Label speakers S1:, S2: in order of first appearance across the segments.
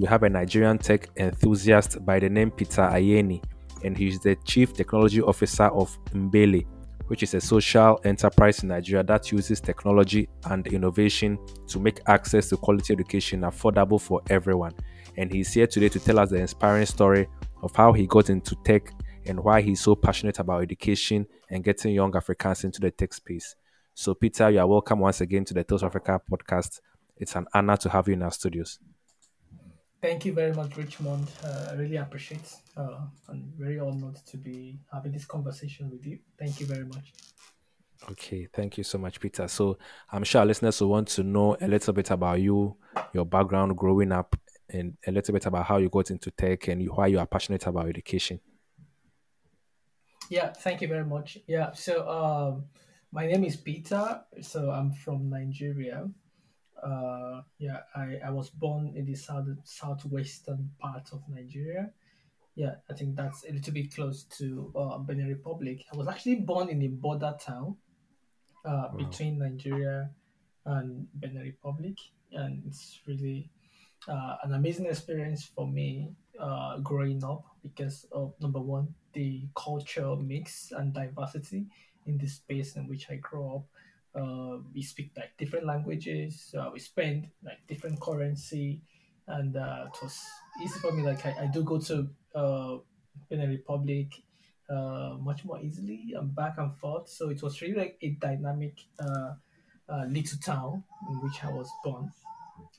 S1: we have a Nigerian tech enthusiast by the name Peter Ayeni, and he's the Chief Technology Officer of Mbele, which is a social enterprise in Nigeria that uses technology and innovation to make access to quality education affordable for everyone. And he's here today to tell us the inspiring story of how he got into tech and why he's so passionate about education and getting young Africans into the tech space. So, Peter, you are welcome once again to the of Africa podcast. It's an honor to have you in our studios.
S2: Thank you very much, Richmond. Uh, I really appreciate. Uh, I'm very honored to be having this conversation with you. Thank you very much.
S1: Okay, thank you so much, Peter. So I'm sure our listeners will want to know a little bit about you, your background growing up, and a little bit about how you got into tech and why you are passionate about education.
S2: Yeah, thank you very much. Yeah, so um, my name is Peter. So I'm from Nigeria. Uh, yeah, I, I was born in the south southwestern part of Nigeria. Yeah, I think that's a little bit close to uh, Benin Republic. I was actually born in a border town uh,
S1: Wow.
S2: between Nigeria and Benin Republic, and it's really uh, an amazing experience for me uh, growing up because of number one the culture mix and diversity in the space in which I grew up. Uh, we speak like different languages. Uh, we spend like different currency, and uh, it was easy for me. Like I, I do go to uh, Benin Republic uh, much more easily and back and forth. So it was really like a dynamic uh, uh, little town in which I was born.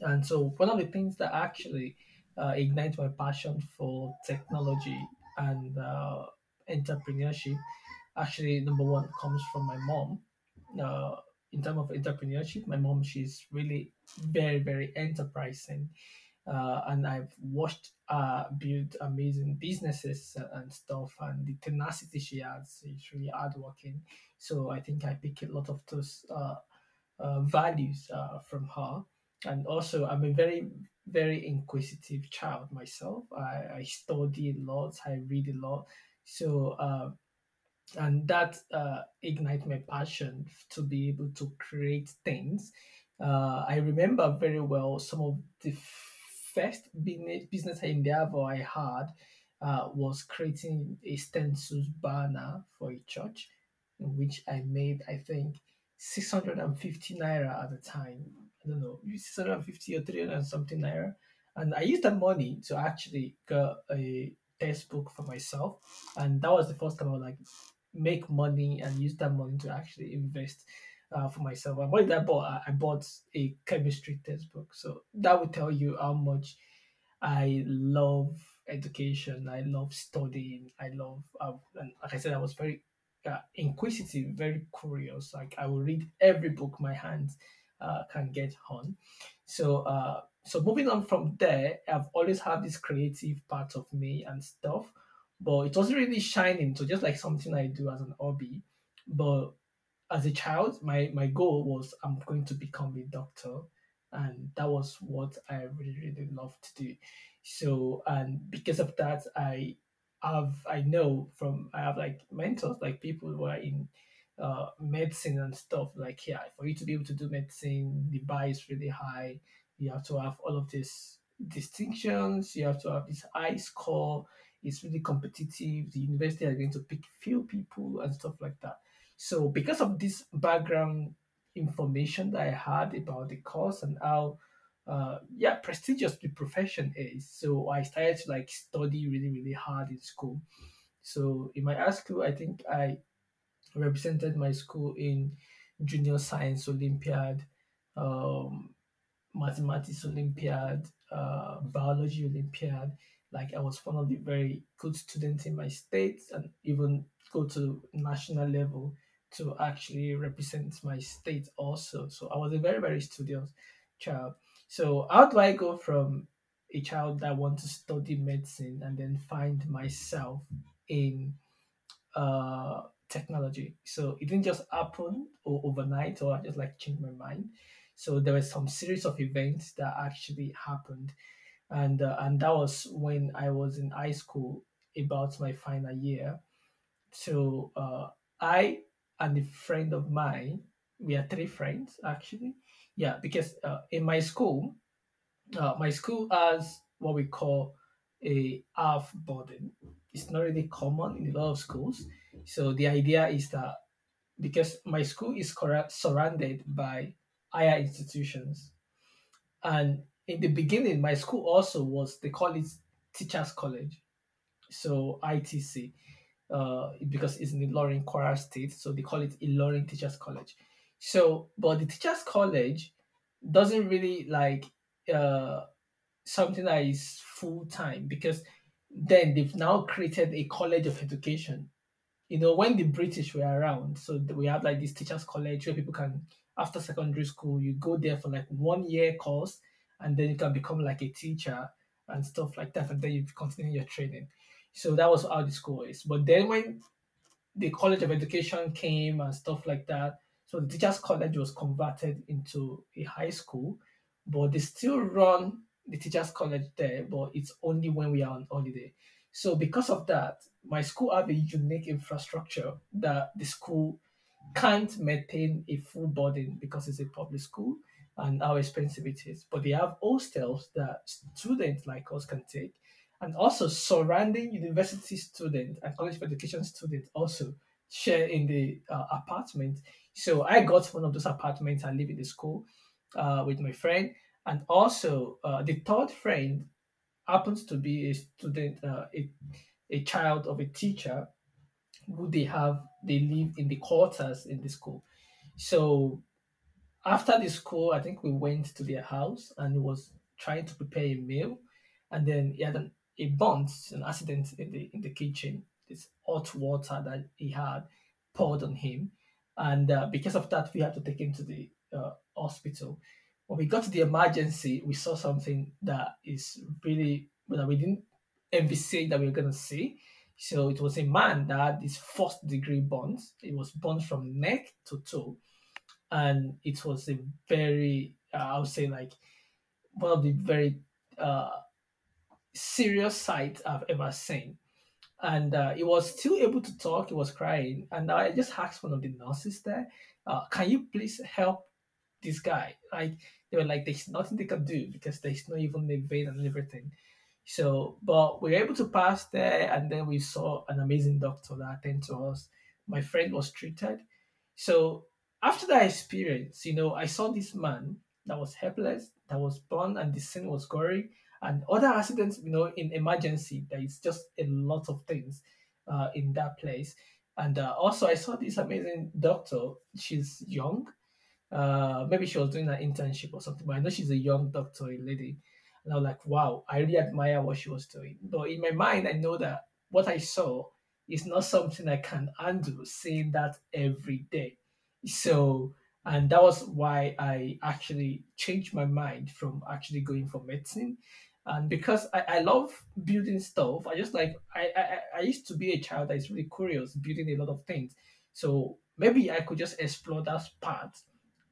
S2: And so one of the things that actually uh, ignites my passion for technology and entrepreneurship actually number one comes from my mom. Uh, in terms of entrepreneurship, my mom she's really very very enterprising, uh, and I've watched uh, build amazing businesses and stuff, and the tenacity she has is really hardworking. So I think I pick a lot of those uh, uh, values uh, from her. And also, I'm a very, very inquisitive child myself. I, I study a lot, I read a lot. So, uh, and that uh, ignites my passion to be able to create things. Uh, I remember very well some of the first business endeavor I had uh, was creating a stencils banner for a church, in which I made I think 650 naira at the time. I don't know, 650 or 300 and something naira. And I used that money to actually get a textbook for myself. And that was the first time I was like, make money and use that money to actually invest uh, for myself. And what did I bought? I, bought a chemistry textbook. So that would tell you how much I love education. I love studying. I love, uh, and like I said, I was very uh, inquisitive, very curious. Like I will read every book my hands uh, can get on. So, uh, so moving on from there, I've always had this creative part of me and stuff, but it wasn't really shining. So just like something I do as an hobby, but as a child, my my goal was I'm going to become a doctor, and that was what I really really loved to do. So and because of that, I have I know from I have like mentors like people who are in uh, medicine and stuff. Like yeah, for you to be able to do medicine, the bar is really high. You have to have all of these distinctions. You have to have this high score. It's really competitive. The university are going to pick few people and stuff like that. So because of this background information that I had about the course and how uh, yeah prestigious the profession is, so I started to like study really really hard in school. So in my high school, I think I represented my school in junior science Olympiad, um, mathematics Olympiad, uh, biology Olympiad. Like I was one of the very good students in my state and even go to national level to actually represent my state also. So I was a very, very studious child. So how do I go from a child that wants to study medicine and then find myself in uh, technology. So it didn't just happen overnight or I just like changed my mind. So there were some series of events that actually happened, and uh, and that was when I was in high school about my final year. So uh, I and a friend of mine, we are three friends actually. Yeah, because uh, in my school, uh, my school has what we call a half burden. It's not really common in a lot of schools. So the idea is that because my school is surrounded by higher institutions, and in the beginning, my school also was they call it Teachers College, so ITC, uh, because it's in Ilorin, Kwara State, so they call it Ilorin Teachers College. So, but the Teachers College doesn't really like uh, something that is full time because then they've now created a college of education. You know, when the British were around, so we have like this teachers' college where people can, after secondary school, you go there for like one year course, and then you can become like a teacher and stuff like that, and then you continue your training. So that was how the school is. But then when the College of Education came and stuff like that. So the Teachers College was converted into a high school, but they still run the Teachers College there, but it's only when we are on holiday. So because of that, my school have a unique infrastructure that the school can't maintain a full burden because it's a public school and how expensive it is. But they have hostels that students like us can take. And also surrounding university students and college of education students also share in the uh, apartment. So I got one of those apartments. I live in the school uh, with my friend. And also uh, the third friend happens to be a student, uh, a, a child of a teacher who they have, they live in the quarters in the school. So after the school, I think we went to their house and he was trying to prepare a meal, and then he had an, a burnt, an accident in the in the kitchen. This hot water that he had poured on him, and uh, because of that, we had to take him to the uh, hospital. When we got to the emergency, we saw something that is really that we didn't envisage that we were gonna see. So it was a man that had this first degree burns. It was burnt from neck to toe and it was a very uh, I would say like one of the very uh, serious sights I've ever seen. And uh, he was still able to talk. He was crying, and I just asked one of the nurses there, uh, "Can you please help this guy?" Like they were like, "There's nothing they can do because there's not even a vein and everything." So, but we were able to pass there, and then we saw an amazing doctor that attended to us. My friend was treated. So after that experience, you know, I saw this man that was helpless, that was born, and the scene was gory, and other accidents, you know, in emergency. There is just a lot of things uh, in that place. And uh, also, I saw this amazing doctor. She's young. Uh, maybe she was doing an internship or something, but I know she's a young doctor, a lady. And I was like, wow, I really admire what she was doing. But in my mind, I know that what I saw is not something I can undo seeing that every day. So, and that was why I actually changed my mind from actually going for medicine. And because I, I love building stuff, I just like, I, I, I used to be a child that is really curious, building a lot of things. So maybe I could just explore that part.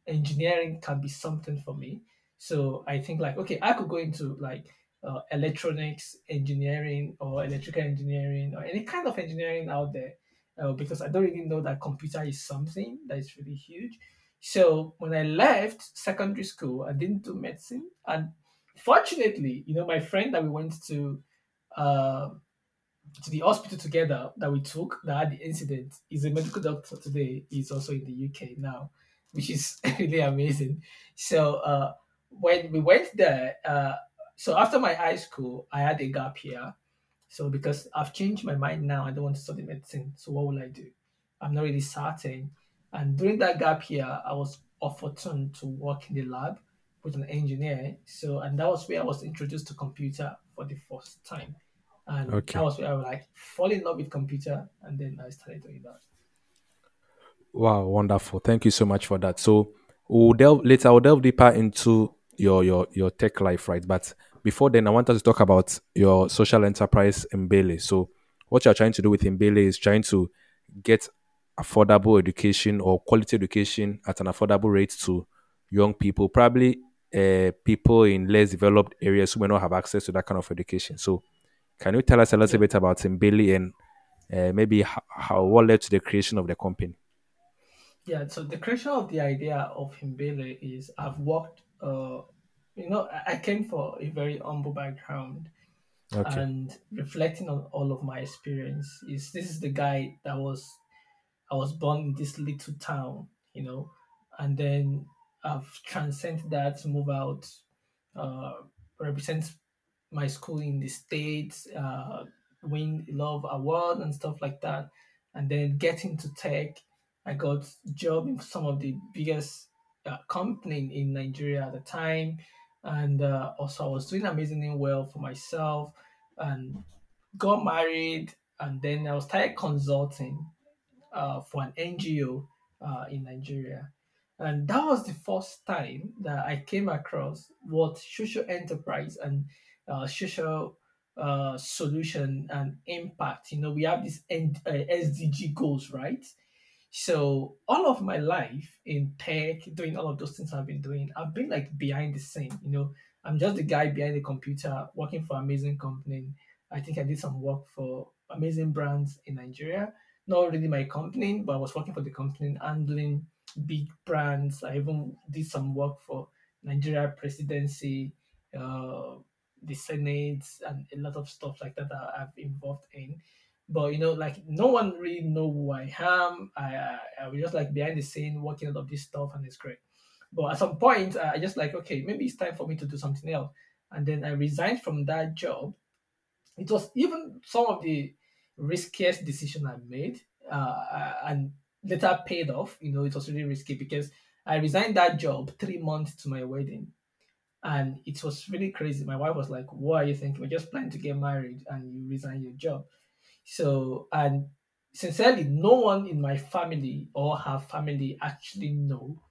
S2: Engineering can be something for me. So I think like, okay, I could go into like uh, electronics engineering or electrical engineering or any kind of engineering out there uh, because I don't really know that computer is something that is really huge. So when I left secondary school, I didn't do medicine, and fortunately, you know, my friend that we went to uh, to the hospital together that we took that had the incident is a medical doctor today. He's also in the UK now, which is really amazing. So uh, when we went there, uh, so after my high school, I had a gap year so because I've changed my mind now, I don't want to study medicine. So what will I do? I'm not really certain. And during that gap year, I was opportune to work in the lab with an engineer. So and that was where I was introduced to computer for the first time. And
S1: Okay.
S2: that was where I was like fall in love with computer and then I started doing that.
S1: Wow, wonderful. Thank you so much for that. So we'll delve later, I'll delve deeper into your your your tech life, right? But before then, I want us to talk about your social enterprise in Mbele. So what you're trying to do with Mbele is trying to get affordable education or quality education at an affordable rate to young people, probably uh, people in less developed areas who may not have access to that kind of education. So can you tell us a little bit about Mbele and uh, maybe how, how what led to the creation of the company?
S2: Yeah. So the creation of the idea of Mbele is I've worked uh you know, I came for a very humble background
S1: Okay.
S2: and reflecting on all of my experience is this is the guy that was I was born in this little town, you know, and then I've transcended that to move out, uh, represent my school in the states, uh, win love award and stuff like that, and then get into tech. I got job in some of the biggest uh, company in Nigeria at the time, and uh, also I was doing amazingly well for myself, and got married, and then I was started consulting uh, for an NGO uh, in Nigeria. And that was the first time that I came across what social enterprise and uh, social uh, solution and impact. You know, we have these uh, SDG goals, right? So all of my life in tech, doing all of those things I've been doing, I've been like behind the scene. You know, I'm just the guy behind the computer working for amazing company. I think I did some work for amazing brands in Nigeria. Not really my company, but I was working for the company handling big brands. I even did some work for Nigeria presidency, uh, the Senate, and a lot of stuff like that that I've involved in but you know like no one really know who i am. I i, I was just like behind the scene working all of this stuff and it's great. But at some point i just like okay maybe it's time for me to do something else. And then i resigned from that job. It was even some of the riskiest decision i made uh, and later paid off. You know it was really risky because i resigned that job three months to my wedding. And it was really crazy. My wife was like what are you thinking? We're just planning to get married and you resign your job so, and sincerely, no one in my family or her family actually know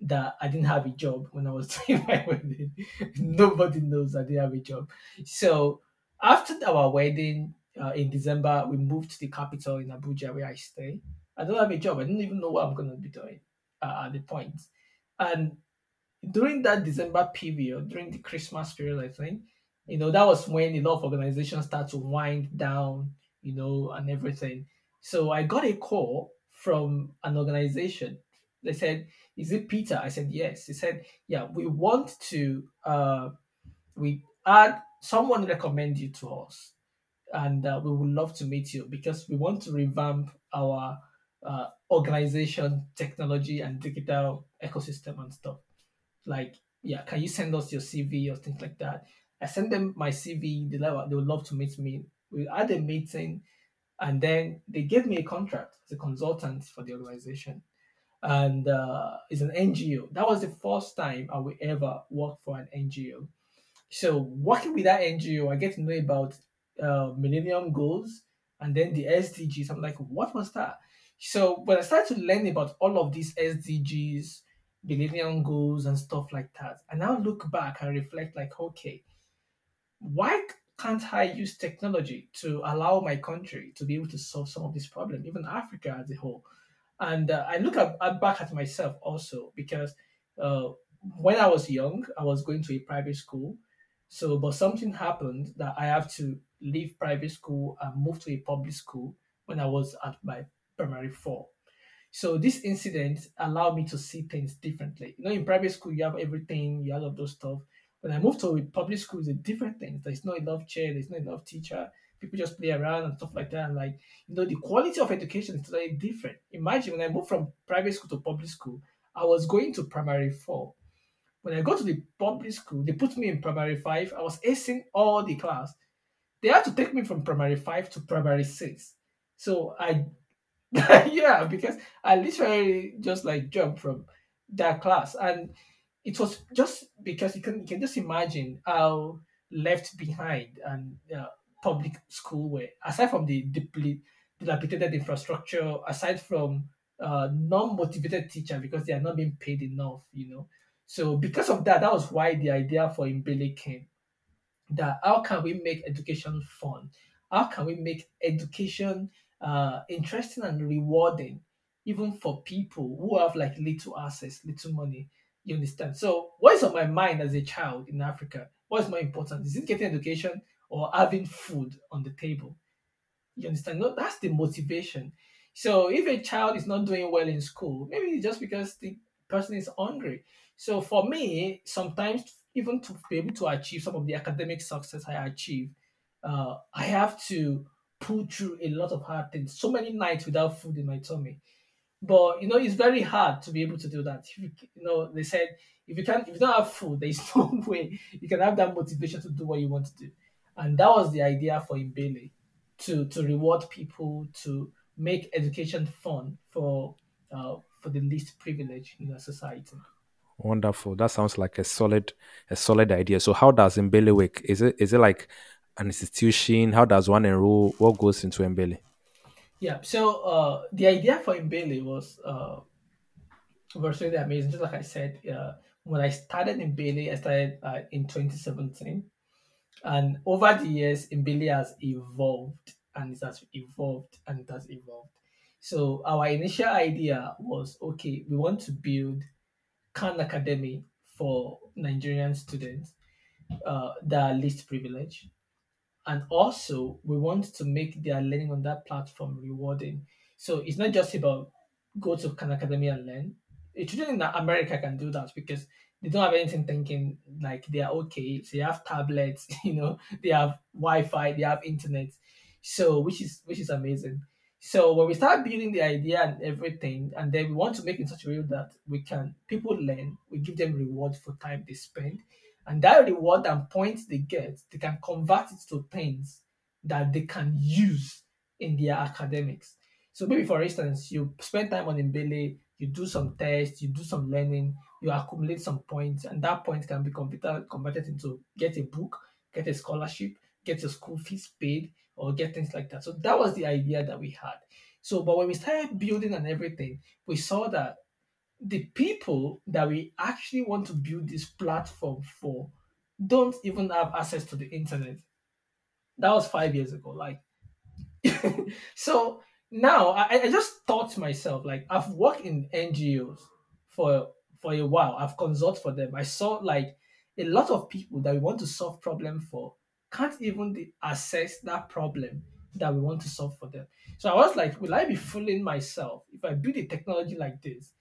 S2: that I didn't have a job when I was doing my wedding. Nobody knows I didn't have a job. So, after our wedding uh, in December, we moved to the capital in Abuja where I stay. I don't have a job. I didn't even know what I'm going to be doing uh, at the point. And during that December period, during the Christmas period, I think, you know, that was when a lot of organizations start to wind down, you know, and everything. So I got a call from an organization. They said, "Is it Peter?" I said, "Yes." He said, "Yeah, we want to. Uh, we add someone recommend you to us, and uh, we would love to meet you because we want to revamp our uh, organization, technology, and digital ecosystem and stuff." like, yeah, can you send us your CV or things like that? I sent them my CV. They they would love to meet me. We had a meeting, and then they gave me a contract as a consultant for the organization, and uh, it's an NGO. That was the first time I will ever work for an NGO. So working with that NGO, I get to know about uh, Millennium Goals and then the SDGs. I'm like, what was that? So when I started to learn about all of these SDGs, Millennium Goals, and stuff like that, I now look back and reflect, like, okay, why can't I use technology to allow my country to be able to solve some of these problems, even Africa as a whole? And uh, I look at, at back at myself also because uh, when I was young, I was going to a private school. So, but something happened that I have to leave private school and move to a public school when I was at my primary four. So this incident allowed me to see things differently. You know, in private school, you have everything, you have all of those stuff. When I moved to a public school, it's a different thing. There's not enough chair, there's not enough teacher. People just play around and stuff like that. And like, you know, the quality of education is totally different. Imagine when I moved from private school to public school, I was going to primary four. When I go to the public school, they put me in primary five. I was acing all the class. They had to take me from primary five to primary six. So I yeah, because I literally just like jumped from that class, and it was just because you can you can just imagine how left behind and uh, public school were. Aside from the deeply dilapidated infrastructure, aside from uh, non-motivated teacher because they are not being paid enough, you know. So because of that, that was why the idea for Mbele came that how can we make education fun? How can we make education uh, interesting and rewarding, even for people who have like little access, little money? You understand? So, what is on my mind as a child in Africa? What is more important? Is it getting education or having food on the table? You understand? No, that's the motivation. So if a child is not doing well in school, maybe it's just because the person is hungry. So for me, sometimes even to be able to achieve some of the academic success I achieved, uh, I have to pull through a lot of hard things. So many nights without food in my tummy. But you know, it's very hard to be able to do that. You, you know, they said if you can't, if you don't have food, there is no way you can have that motivation to do what you want to do. And that was the idea for Mbele, to to reward people, to make education fun for uh, for the least privileged in our society.
S1: Wonderful. That sounds like a solid a solid idea. So how does Mbele work? Is it is it like an institution? How does one enroll? What goes into Mbele?
S2: Yeah. So uh, the idea for Mbele was uh, really amazing. Just like I said, uh, when I started Mbele, I started uh, in 2017. And over the years, Mbele has evolved and it has evolved and it has evolved. So our initial idea was okay, we want to build Khan Academy for Nigerian students uh, that are least privileged. And also, we want to make their learning on that platform rewarding. So it's not just about go to Khan Academy and learn. Children in America can do that because they don't have anything thinking like they are okay. So they have tablets, you know, they have Wi-Fi, they have internet. So which is which is amazing. So when we start building the idea and everything, and then we want to make it such a way that we can people learn, we give them reward for time they spend, and that reward and points they get, they can convert it to things that they can use in their academics. So maybe for instance, you spend time on Mbele, you do some tests, you do some learning, you accumulate some points, and that point can be converted converted into get a book, get a scholarship, get your school fees paid, or get things like that. So that was the idea that we had. So, but when we started building and everything, we saw that the people that we actually want to build this platform for don't even have access to the internet. That was five years ago. Like, so now I, I just thought to myself, like, I've worked in NGOs for for a while. I've consulted for them. I saw like a lot of people that we want to solve problem for can't even assess that problem that we want to solve for them. So I was like, will I be fooling myself if I build a technology like this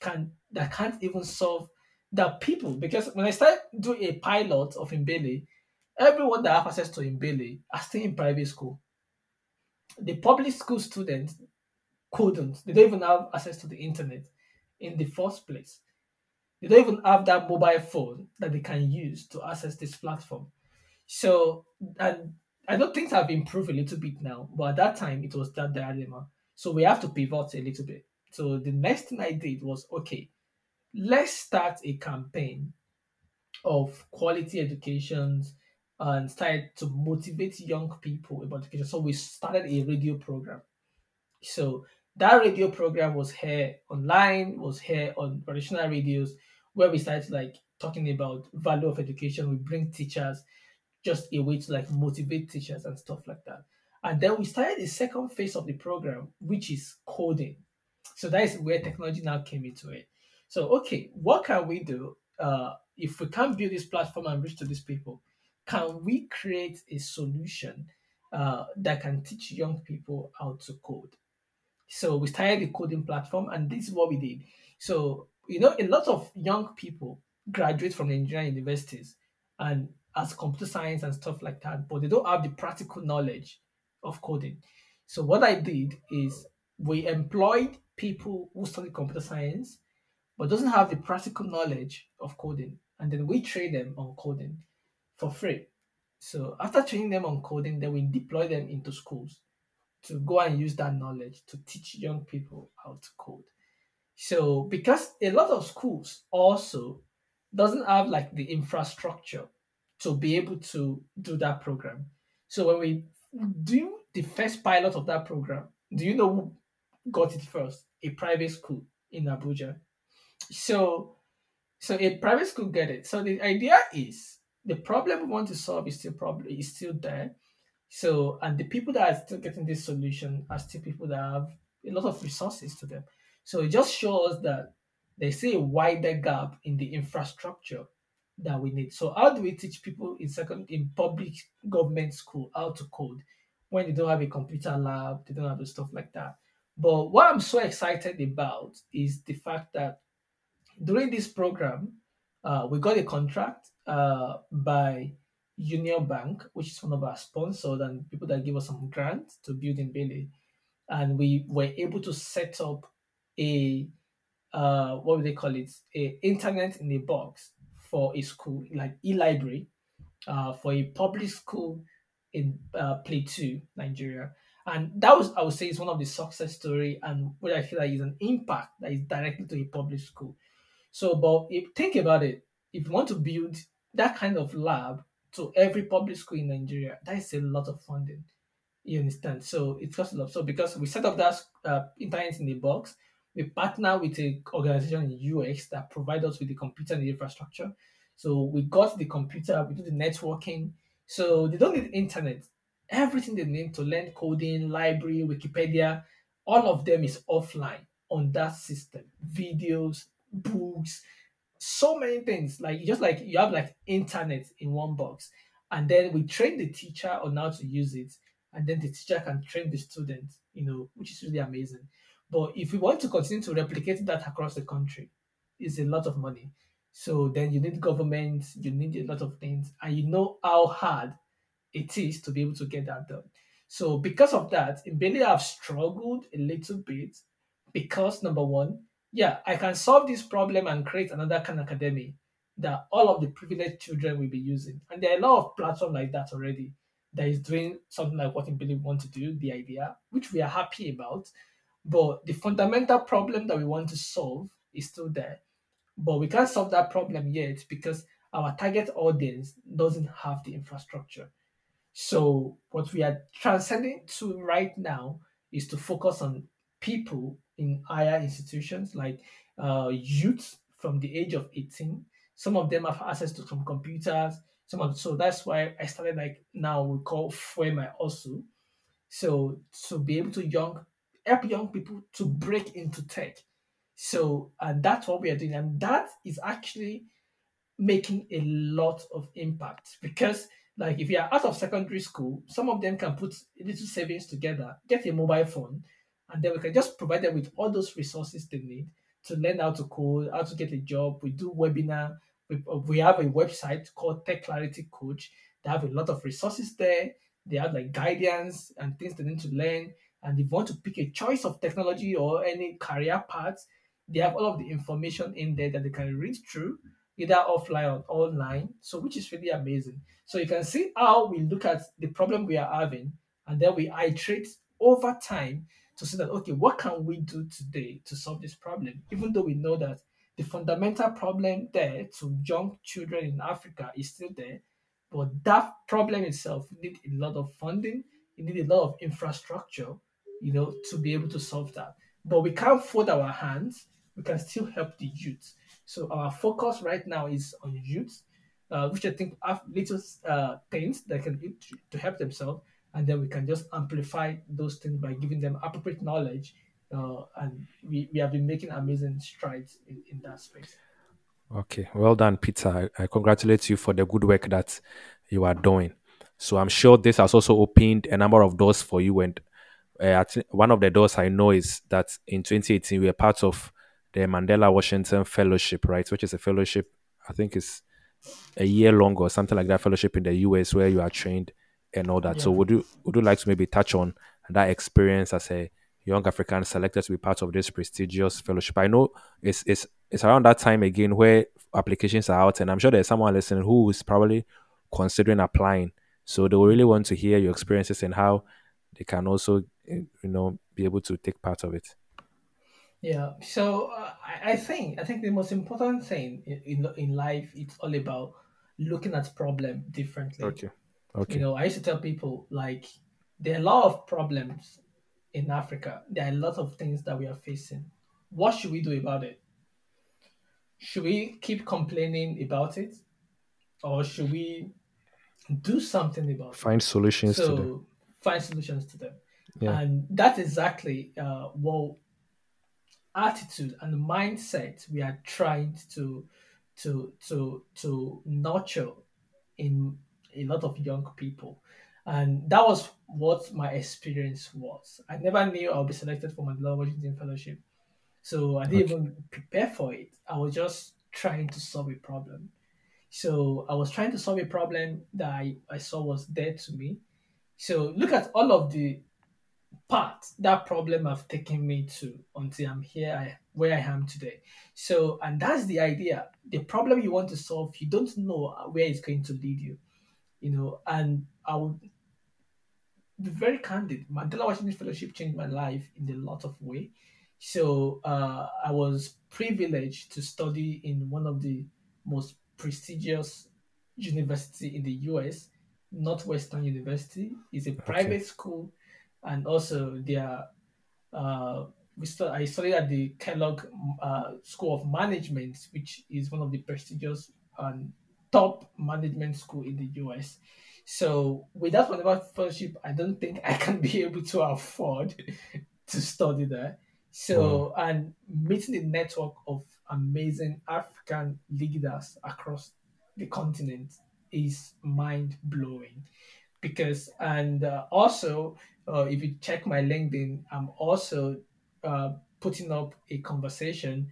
S2: can that can't even solve the people? Because when I started doing a pilot of Mbele, everyone that have access to Mbele are still in private school. The public school students couldn't. They don't even have access to the internet in the first place. They don't even have that mobile phone that they can use to access this platform. So, and I know things have improved a little bit now, but at that time it was that dilemma. So we have to pivot a little bit. So the next thing I did was okay, let's start a campaign of quality educations and start to motivate young people about education. So we started a radio program. So that radio program was here online, was here on traditional radios, where we started like talking about value of education. We bring teachers, just a way to like motivate teachers and stuff like that. And then we started the second phase of the program, which is coding. So that is where technology now came into it. So okay, what can we do uh, if we can't build this platform and reach to these people? Can we create a solution uh, that can teach young people how to code? So we started the coding platform, and this is what we did. So you know, a lot of young people graduate from engineering universities and as computer science and stuff like that, but they don't have the practical knowledge of coding. So what I did is we employed people who study computer science but doesn't have the practical knowledge of coding, and then we train them on coding for free. So after training them on coding, then we deploy them into schools to go and use that knowledge to teach young people how to code. So because a lot of schools also doesn't have like the infrastructure to be able to do that program. So when we do the first pilot of that program, do you know got it first? A private school in Abuja. So so a private school get it. So the idea is the problem we want to solve is still probably is still there. So and the people that are still getting this solution are still people that have a lot of resources to them. So it just shows that they see a wider gap in the infrastructure that we need. So how do we teach people in second in public government school how to code when they don't have a computer lab, they don't have the stuff like that? But what I'm so excited about is the fact that during this program, Uh, we got a contract uh, by Union Bank, which is one of our sponsors and people that give us some grants to build in Mbele. And we were able to set up a uh, what would they call it? A internet in a box for a school, like e-library, uh, for a public school in uh, Plateau, Nigeria. And that was, I would say, is one of the success story and what I feel like is an impact that is directly to a public school. So, but if, think about it. If you want to build that kind of lab to every public school in Nigeria, that is a lot of funding. You understand? So it costs a lot. So because we set up that uh, internet in the box, we partner with a organization in UX that provide us with the computer and the infrastructure. So we got the computer, we do the networking. So they don't need internet. Everything they need to learn coding, library, Wikipedia, all of them is offline on that system. Videos, books, so many things. Like just like you have like internet in one box. And then we train the teacher on how to use it. And then the teacher can train the student, you know, which is really amazing. But if we want to continue to replicate that across the country, it's a lot of money. So then you need government, you need a lot of things, and you know how hard it is to be able to get that done. So because of that, in Mbele, I've struggled a little bit because number one, yeah, I can solve this problem and create another Khan Academy that all of the privileged children will be using. And there are a lot of platforms like that already that is doing something like what Mbele want to do, the idea, which we are happy about. But the fundamental problem that we want to solve is still there. But we can't solve that problem yet because our target audience doesn't have the infrastructure. So what we are transcending to right now is to focus on people in higher institutions like uh, youth from the age of 18. Some of them have access to some computers. Some of so that's why I started like now we call My Also. So to be able to young help young people to break into tech. So, and that's what we are doing. And that is actually making a lot of impact because, like, if you are out of secondary school, some of them can put little savings together, get a mobile phone, and then we can just provide them with all those resources they need to learn how to code, how to get a job. We do webinar. We, we have a website called Tech Clarity Coach. They have a lot of resources there. They have like guidance and things they need to learn and if you want to pick a choice of technology or any career path, they have all of the information in there that they can read through, either offline or online. So, which is really amazing. So, you can see how we look at the problem we are having, and then we iterate over time to see that, okay, what can we do today to solve this problem? Even though we know that the fundamental problem there to young children in Africa is still there, but that problem itself need a lot of funding, it need a lot of infrastructure you know, to be able to solve that. But we can't fold our hands. We can still help the youth. So our focus right now is on youth, uh, which I think have little uh, things that can to help themselves, and then we can just amplify those things by giving them appropriate knowledge. Uh, and we, we have been making amazing strides in, in that space.
S1: Okay, well done, Peter. I, I congratulate you for the good work that you are doing. So I'm sure this has also opened a number of doors for you and uh, one of the doors I know is that in 2018 we were part of the Mandela Washington Fellowship, right? Which is a fellowship, I think it's a year long or something like that fellowship in the US where you are trained and all that. Yeah. So would you would you like to maybe touch on that experience as a young African selected to be part of this prestigious fellowship? I know it's it's it's around that time again where applications are out, and I'm sure there's someone listening who is probably considering applying. So they will really want to hear your experiences and how they can also eh, you know be able to take part of it
S2: yeah. So uh, I, I think i think the most important thing in, in in life it's all about looking at problem differently.
S1: Okay. Okay.
S2: you know i used to tell people like there are a lot of problems in africa. There are a lot of things that we are facing. What should we do about it? Should we keep complaining about it? Or should we do something about
S1: find
S2: it?
S1: Find solutions so, to them.
S2: find solutions to them. Yeah. And that's exactly uh, what attitude and mindset we are trying to to to to nurture in a lot of young people. And that was what my experience was. I never knew I would be selected for my Mandela Washington Fellowship. So I didn't okay. even prepare for it. I was just trying to solve a problem. So I was trying to solve a problem that I, I saw was dead to me. So look at all of the path that problem have taken me to until I'm here I, where I am today. So and that's the idea. The problem you want to solve, you don't know where it's going to lead you. You know, and I would be very candid. Mandela Washington Fellowship changed my life in a lot of way. So uh, I was privileged to study in one of the most prestigious university in the US, Northwestern University. is a private school, and also their uh, we I studied at the Kellogg uh, School of Management, which is one of the prestigious and top management school in the US. So without whatever fellowship, I don't think I can be able to afford to study there. So and meeting the network of amazing African leaders across the continent is mind blowing because and uh, also uh, if you check my linkedin i'm also uh, putting up a conversation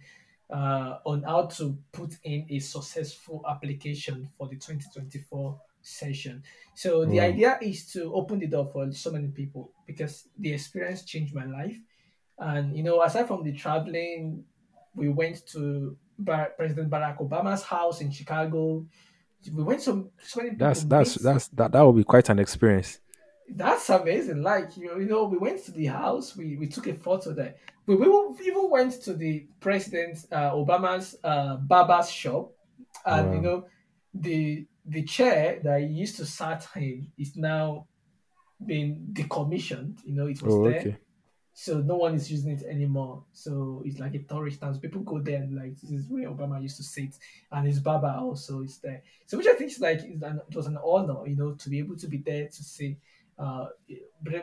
S2: uh, on how to put in a successful application for the 2024 session so the
S1: Wow.
S2: idea is to open the door for so many people because the experience changed my life and you know aside from the traveling we went to Bar- president barack obama's house in chicago we went to so many
S1: That's that's
S2: meet
S1: that's that that will be quite an experience.
S2: That's amazing. Like you, you know, we went to the house. We, we took a photo there. We, we even went to the president uh, Obama's uh, barber's shop, and you know, the the chair that he used to sat in is now been decommissioned. You know, it was
S1: Oh,
S2: there,
S1: okay.
S2: so no one is using it anymore. So it's like a tourist town. So people go there and like this is where Obama used to sit, and his barber also is there. So which I think is like it was an honor, you know, to be able to be there to see uh,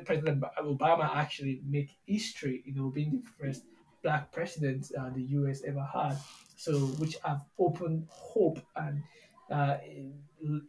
S2: President Obama actually make history, you know, being the first black president uh, the U.S. ever had. So which have opened hope and uh,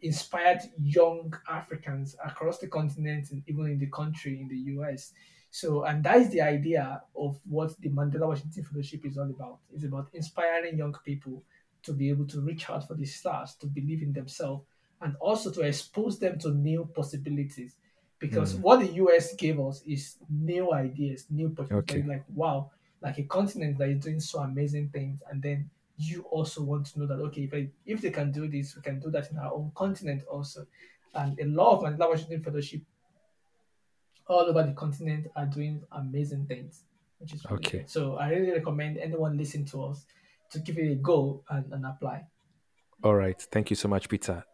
S2: inspired young Africans across the continent and even in the country in the U.S. So, and that is the idea of what the Mandela Washington Fellowship is all about. It's about inspiring young people to be able to reach out for the stars, to believe in themselves, and also to expose them to new possibilities. Because
S1: Mm.
S2: what the US gave us is new ideas, new possibilities.
S1: Okay.
S2: Like, wow, like a continent that is doing so amazing things. And then you also want to know that, okay, if, I, if they can do this, we can do that in our own continent also. And a lot of Mandela Washington Fellowship all over the continent are doing amazing things, which is really
S1: Okay.
S2: good. So I really recommend anyone listen to us to give it a go and, and apply.
S1: All right. Thank you so much, Peter.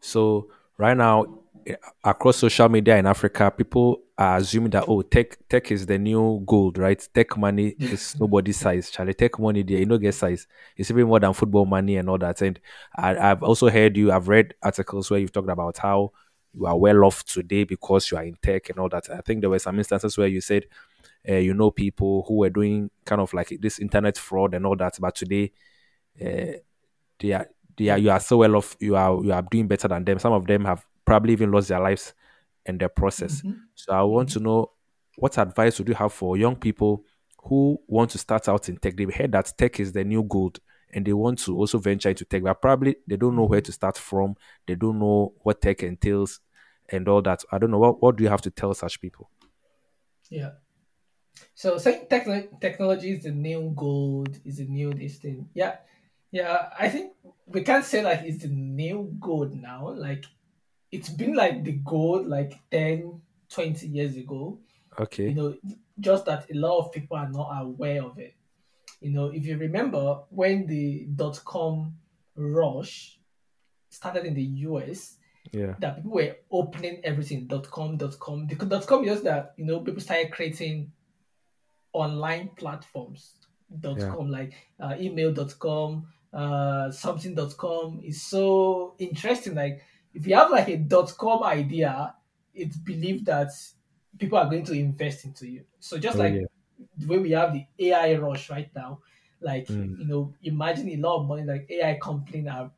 S1: So right now, eh, across social media in Africa, people are assuming that oh, tech tech is the new gold, right? Tech money is nobody's size. Charlie, tech money there, you know, get size. It's even more than football money and all that. And I, I've also heard you. I've read articles where you've talked about how you are well off today because you are in tech and all that. I think there were some instances where you said uh, you know people who were doing kind of like this internet fraud and all that, but today uh, they are are you are so well off you are you are doing better than them some of them have probably even lost their lives in the process
S2: Mhm.
S1: so i want to know what advice would you have for young people who want to start out in tech they've heard that tech is the new gold and they want to also venture into tech but probably they don't know where to start from they don't know what tech entails and all that i don't know what, what do you have to tell such people
S2: Yeah. So saying techno- technology is the new gold, is the new this thing. Yeah. Yeah. I think we can't say like it's the new gold now. Like it's been like the gold like 10, 20 years ago.
S1: okay
S2: You know, just that a lot of people are not aware of it. You know, if you remember when the dot com rush started in the US,
S1: yeah
S2: that people were opening everything dot com dot com the dot com just that you know people started creating online platforms dot
S1: Yeah.
S2: com like uh, email.com uh something.com is so interesting. Like if you have like a dot com idea it's believed that people are going to invest into you. So just
S1: Oh,
S2: like
S1: yeah.
S2: the way we have the ai rush right now like
S1: Mm.
S2: you know imagine a lot of money like ai company are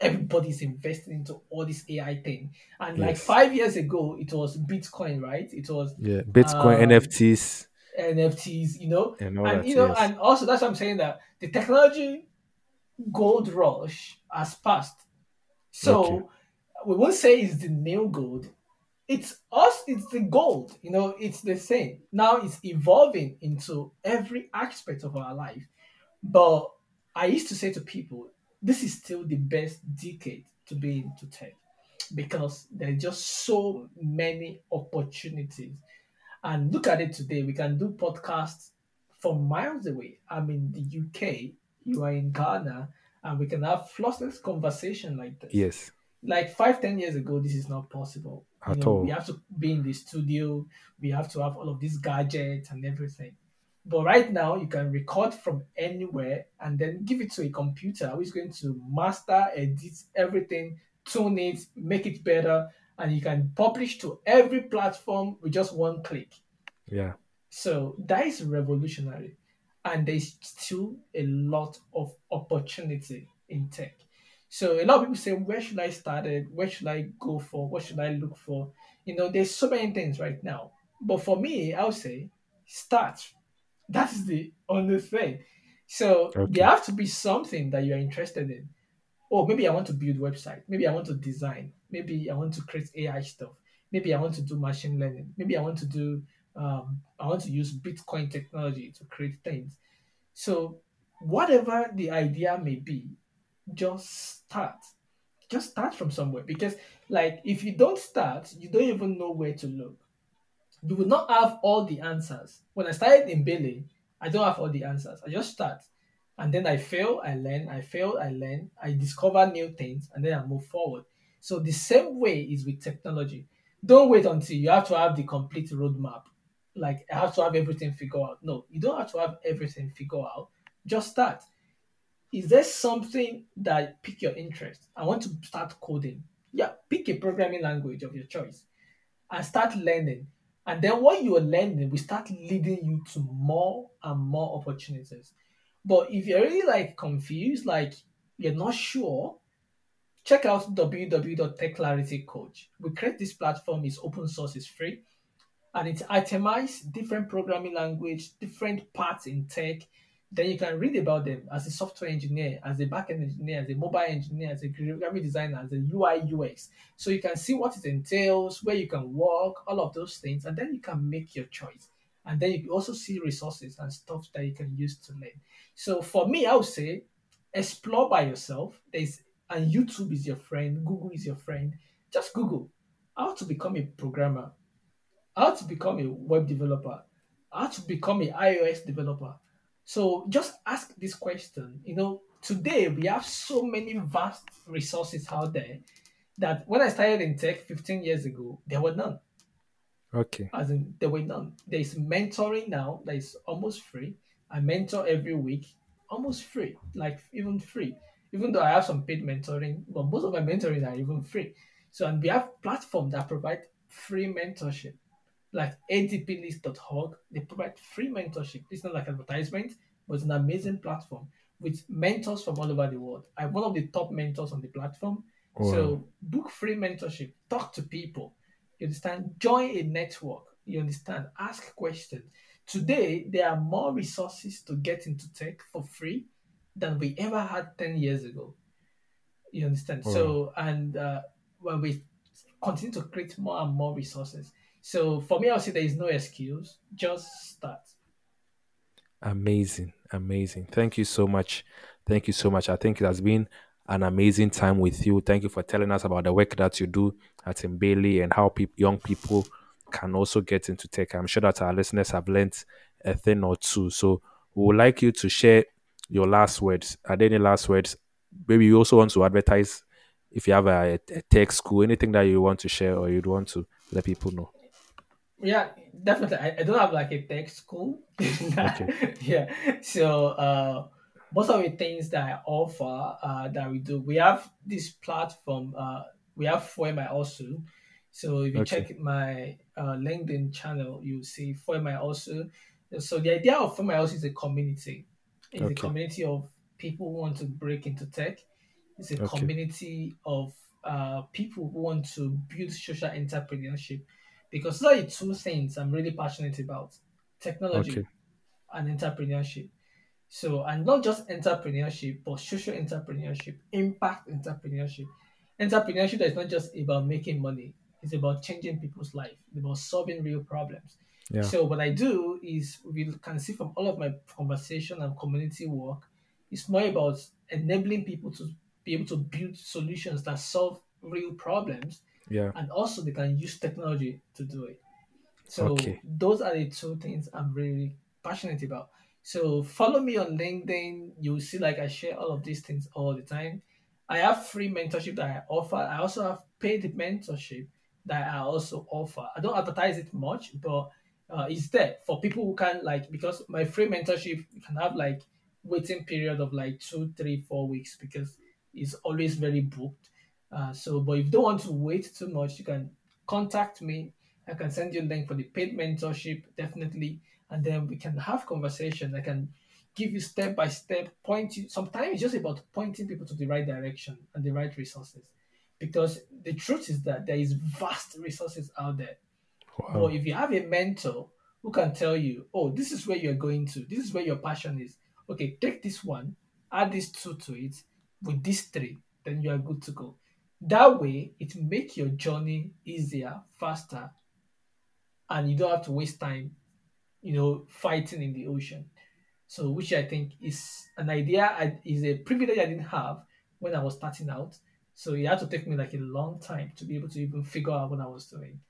S2: everybody's investing into all this ai thing. And like five years ago it was bitcoin right? It was
S1: yeah bitcoin
S2: Um,
S1: nfts
S2: nfts you know
S1: and
S2: and you know and also that's what i'm saying that the technology gold rush has passed. So
S1: Okay.
S2: we won't say it's the new gold. It's us, it's the gold. You know, it's the same. Now it's evolving into every aspect of our life. But I used to say to people, this is still the best decade to be into tech because there are just so many opportunities. And look at it today. We can do podcasts from miles away. I'm in the UK, you are in Ghana, and we can have flawless conversation like this.
S1: Yes.
S2: Like five, ten years ago, this is not possible. You
S1: At
S2: know, we have to be in the studio, we have to have all of these gadgets and everything. But right now, you can record from anywhere and then give it to a computer who is going to master, edit everything, tune it, make it better, and you can publish to every platform with just one click.
S1: Yeah.
S2: So that is revolutionary. And there's still a lot of opportunity in tech. So a lot of people say, where should I start it? Where should I go for? What should I look for? You know, there's so many things right now. But for me, I would say start. That is the only thing. So there have to be something that you are interested in. Oh, maybe I want to build website. Maybe I want to design. Maybe I want to create AI stuff. Maybe I want to do machine learning. Maybe I want to do um, I want to use Bitcoin technology to create things. So whatever the idea may be, just start. Just start from somewhere because like if you don't start, you don't even know where to look you will not have all the answers. When I started in Mbele, I don't have all the answers. I just start. And then I fail, I learn, I fail, I learn, I discover new things, and then I move forward. So the same way is with technology. Don't wait until you have to have the complete roadmap. Like I have to have everything figured out. No, you don't have to have everything figured out. Just start. Is there something that pique your interest? I want to start coding. Yeah, pick a programming language of your choice and start learning. And then what you are learning will start leading you to more and more opportunities. But if you're really like confused, like you're not sure, check out www.techclaritycoach. We create this platform, it's open source, it's free and it itemizes different programming language, different parts in tech. Then you can read about them as a software engineer, as a backend engineer, as a mobile engineer, as a graphic designer, as a UI UX. So you can see what it entails, where you can work, all of those things, and then you can make your choice. And then you also see resources and stuff that you can use to learn. So for me, I would say explore by yourself. There's and YouTube is your friend, Google is your friend. Just Google how to become a programmer how to become a web developer, how to become a iOS developer. So just ask this question. You know, today we have so many vast resources out there that when I started in tech 15 years ago, there were none.
S1: Okay.
S2: As in, there were none. There is mentoring now that is almost free. I mentor every week, almost free, like even free. Even though I have some paid mentoring, but most of my mentoring are even free. So, and we have platforms that provide free mentorship like adplist.org. They provide free mentorship. It's not like advertisement, but it's an amazing platform with mentors from all over the world. I'm one of the top mentors on the platform.
S1: Wow.
S2: So book free mentorship, talk to people. You understand? Join a network. You understand? Ask questions. Today, there are more resources to get into tech for free than we ever had 10 years ago. You understand?
S1: Wow.
S2: So, and uh, when we continue to create more and more resources. So for me, I'll say there is no excuse. Just start.
S1: Amazing. Amazing. Thank you so much. Thank you so much. I think it has been an amazing time with you. Thank you for telling us about the work that you do at Mbele and how peop young people can also get into tech. I'm sure that our listeners have learned a thing or two. So we would like you to share your last words. Are there any last words? Maybe you also want to advertise if you have a, a tech school, anything that you want to share or you'd want to let people know.
S2: Yeah, definitely. I, I don't have like a tech school.
S1: Okay.
S2: yeah. So uh, most of the things that I offer uh, that we do, we have this platform. Uh, we have for my also. So if you
S1: Okay.
S2: check my uh, LinkedIn channel, you see for my also. So the idea of for my also is a community. It's a community of people who want to break into tech. It's a
S1: Okay.
S2: community of uh, people who want to build social entrepreneurship because those are the two things I'm really passionate about technology
S1: Okay.
S2: and entrepreneurship. So, and not just entrepreneurship, but social entrepreneurship, impact entrepreneurship. Entrepreneurship that is not just about making money, it's about changing people's life, it's about solving real problems.
S1: Yeah.
S2: So, what I do is, we can see from all of my conversation and community work, it's more about enabling people to be able to build solutions that solve real problems
S1: Yeah.
S2: and also they can use technology to do it. So
S1: Okay.
S2: those are the two things I'm really passionate about. So follow me on LinkedIn. You'll see like I share all of these things all the time. I have free mentorship that I offer. I also have paid mentorship that I also offer. I don't advertise it much, but uh, there for people who can like because my free mentorship can have like waiting period of like two, three, four weeks because it's always very booked. Uh, so, but if you don't want to wait too much, you can contact me. I can send you a link for the paid mentorship, definitely, and then we can have conversation. I can give you step by step, point you. Sometimes it's just about pointing people to the right direction and the right resources, because the truth is that there is vast resources out there.
S1: Wow.
S2: But if you have a mentor who can tell you, oh, this is where you're going to, this is where your passion is. Okay, take this one, add these two to it, with these three, then you are good to go. That way, it make your journey easier, faster, and you don't have to waste time, you know, fighting in the ocean. So, which I think is an idea, is a privilege I didn't have when I was starting out. So it had to take me like a long time to be able to even figure out what I was doing.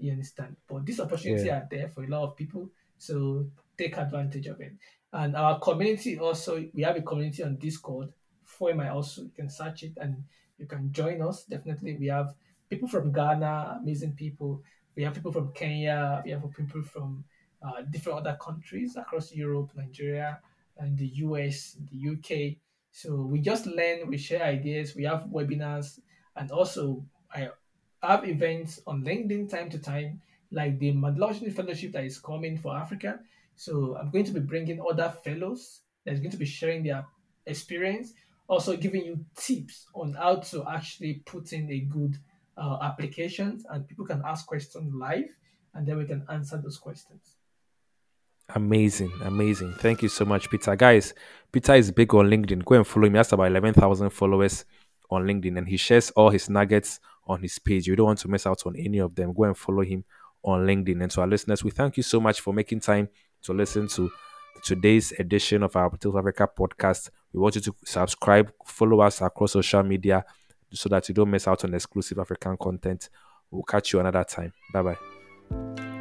S2: You understand? But these opportunities
S1: Yeah.
S2: are there for a lot of people, so take advantage of it. And our community also, we have a community on Discord. For my also, you can search it and you can join us. Definitely, we have people from Ghana, amazing people. We have people from Kenya. We have people from uh, different other countries across Europe, Nigeria, and the US, the UK. So we just learn, we share ideas, we have webinars, and also I have events on LinkedIn time to time, like the Mandela Washington Fellowship that is coming for Africa. So I'm going to be bringing other fellows that's going to be sharing their experience, also giving you tips on how to actually put in a good uh, applications, and people can ask questions live, and then we can answer those questions.
S1: Amazing, amazing. Thank you so much, Peter. Guys, Peter is big on LinkedIn. Go and follow him. He has about 11,000 followers on LinkedIn and he shares all his nuggets on his page. You don't want to miss out on any of them. Go and follow him on LinkedIn. And to our listeners, we thank you so much for making time to listen to today's edition of our Potato Africa podcast. We want you to subscribe, follow us across social media so that you don't miss out on exclusive African content. We'll catch you another time. Bye bye.